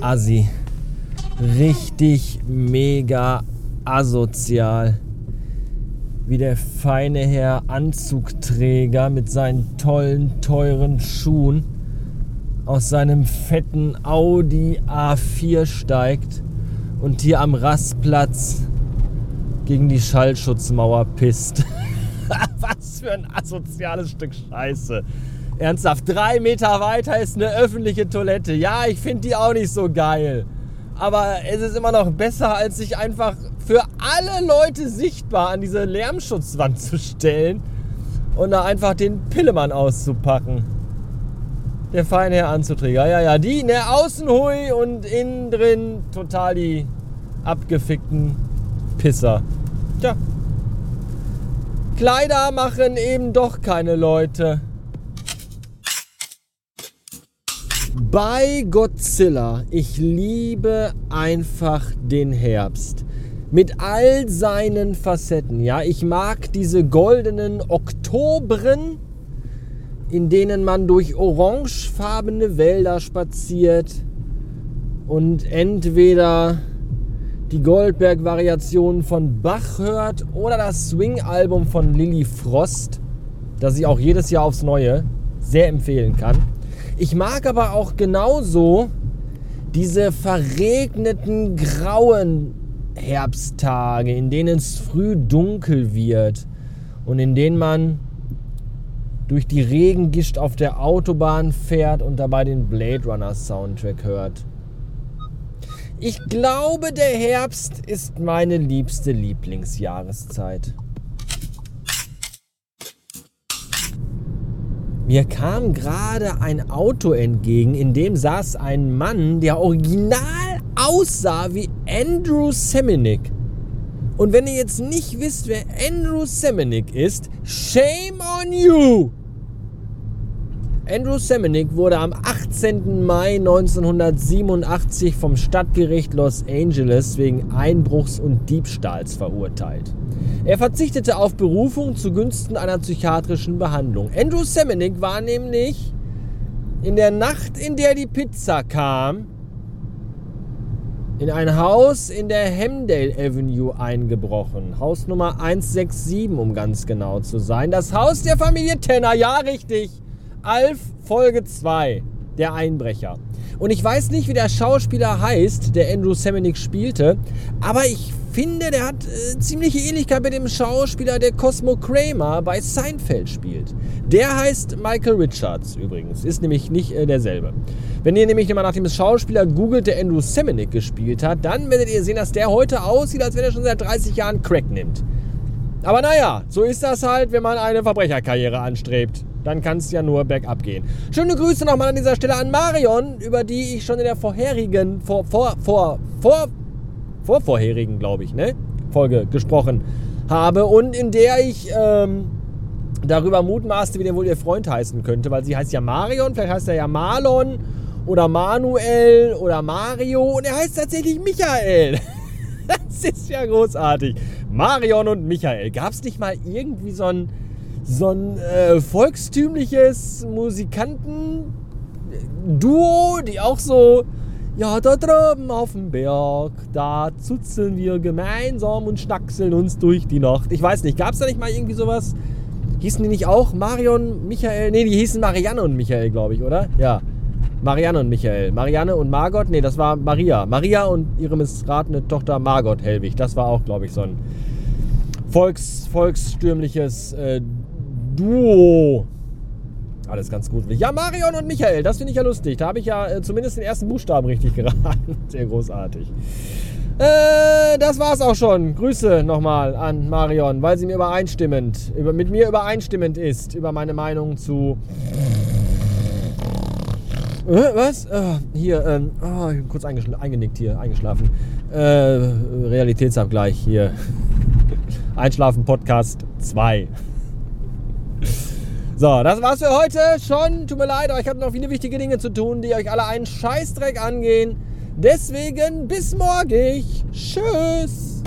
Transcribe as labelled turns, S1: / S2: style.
S1: assi. Richtig mega asozial. Wie der feine Herr Anzugträger mit seinen tollen, teuren Schuhen aus seinem fetten Audi A4 steigt und hier am Rastplatz gegen die Schallschutzmauer pisst. Was für ein asoziales Stück Scheiße. Ernsthaft, drei Meter weiter ist eine öffentliche Toilette. Ja, ich finde die auch nicht so geil. Aber es ist immer noch besser, als sich einfach für alle Leute sichtbar an diese Lärmschutzwand zu stellen und da einfach den Pillemann auszupacken. Der feine Herr Anzuträger. Ja, ja, die, ne, außen hui und innen drin total die abgefickten Pisser. Tja. Kleider machen eben doch keine Leute. Bei Godzilla, ich liebe einfach den Herbst. Mit all seinen Facetten. Ja, ich mag diese goldenen Oktobren, in denen man durch orangefarbene Wälder spaziert und entweder die Goldberg-Variation von Bach hört oder das Swing-Album von Lily Frost, das ich auch jedes Jahr aufs Neue sehr empfehlen kann. Ich mag aber auch genauso diese verregneten, grauen Herbsttage, in denen es früh dunkel wird und in denen man durch die Regengischt auf der Autobahn fährt und dabei den Blade Runner Soundtrack hört. Ich glaube, der Herbst ist meine liebste Lieblingsjahreszeit. Mir kam gerade ein Auto entgegen, in dem saß ein Mann, der original aussah wie Andrew Semenick. Und wenn ihr jetzt nicht wisst, wer Andrew Semenick ist, shame on you! Andrew Semenick wurde am 18. Mai 1987 vom Stadtgericht Los Angeles wegen Einbruchs und Diebstahls verurteilt. Er verzichtete auf Berufung zugunsten einer psychiatrischen Behandlung. Andrew Semenick war nämlich in der Nacht, in der die Pizza kam, in ein Haus in der Hemdale Avenue eingebrochen. Haus Nummer 167, um ganz genau zu sein. Das Haus der Familie Tenner, ja richtig. Alf Folge 2, der Einbrecher. Und ich weiß nicht, wie der Schauspieler heißt, der Andrew Semenick spielte, aber ich finde, der hat äh, ziemliche Ähnlichkeit mit dem Schauspieler, der Cosmo Kramer bei Seinfeld spielt. Der heißt Michael Richards übrigens, ist nämlich nicht äh, derselbe. Wenn ihr nämlich mal nach dem Schauspieler googelt, der Andrew Semenick gespielt hat, dann werdet ihr sehen, dass der heute aussieht, als wenn er schon seit 30 Jahren Crack nimmt. Aber naja, so ist das halt, wenn man eine Verbrecherkarriere anstrebt dann kann es ja nur bergab gehen. Schöne Grüße nochmal an dieser Stelle an Marion, über die ich schon in der vorherigen, vor, vor, vor, vor, vor vorherigen, glaube ich, ne, Folge gesprochen habe und in der ich ähm, darüber mutmaßte, wie denn wohl ihr Freund heißen könnte, weil sie heißt ja Marion, vielleicht heißt er ja Marlon oder Manuel oder Mario und er heißt tatsächlich Michael. das ist ja großartig. Marion und Michael. Gab es nicht mal irgendwie so ein so ein äh, volkstümliches Musikanten-Duo, die auch so, ja, da drüben auf dem Berg, da zuzeln wir gemeinsam und schnackseln uns durch die Nacht. Ich weiß nicht, gab es da nicht mal irgendwie sowas? Hießen die nicht auch Marion, Michael? Ne, die hießen Marianne und Michael, glaube ich, oder? Ja. Marianne und Michael. Marianne und Margot? Ne, das war Maria. Maria und ihre missratene Tochter Margot Hellwig. Das war auch, glaube ich, so ein volks, volksstürmliches äh, Duo. Alles ganz gut. Ja, Marion und Michael, das finde ich ja lustig. Da habe ich ja äh, zumindest den ersten Buchstaben richtig geraten. Sehr großartig. Äh, das war's auch schon. Grüße nochmal an Marion, weil sie mir übereinstimmend, über, mit mir übereinstimmend ist über meine Meinung zu. Äh, was? Äh, hier, ähm, oh, kurz eingenickt hier, eingeschlafen. Äh, Realitätsabgleich hier. Einschlafen Podcast 2. So, das war's für heute schon. Tut mir leid, aber ich habe noch viele wichtige Dinge zu tun, die euch alle einen Scheißdreck angehen. Deswegen bis morgen. Tschüss.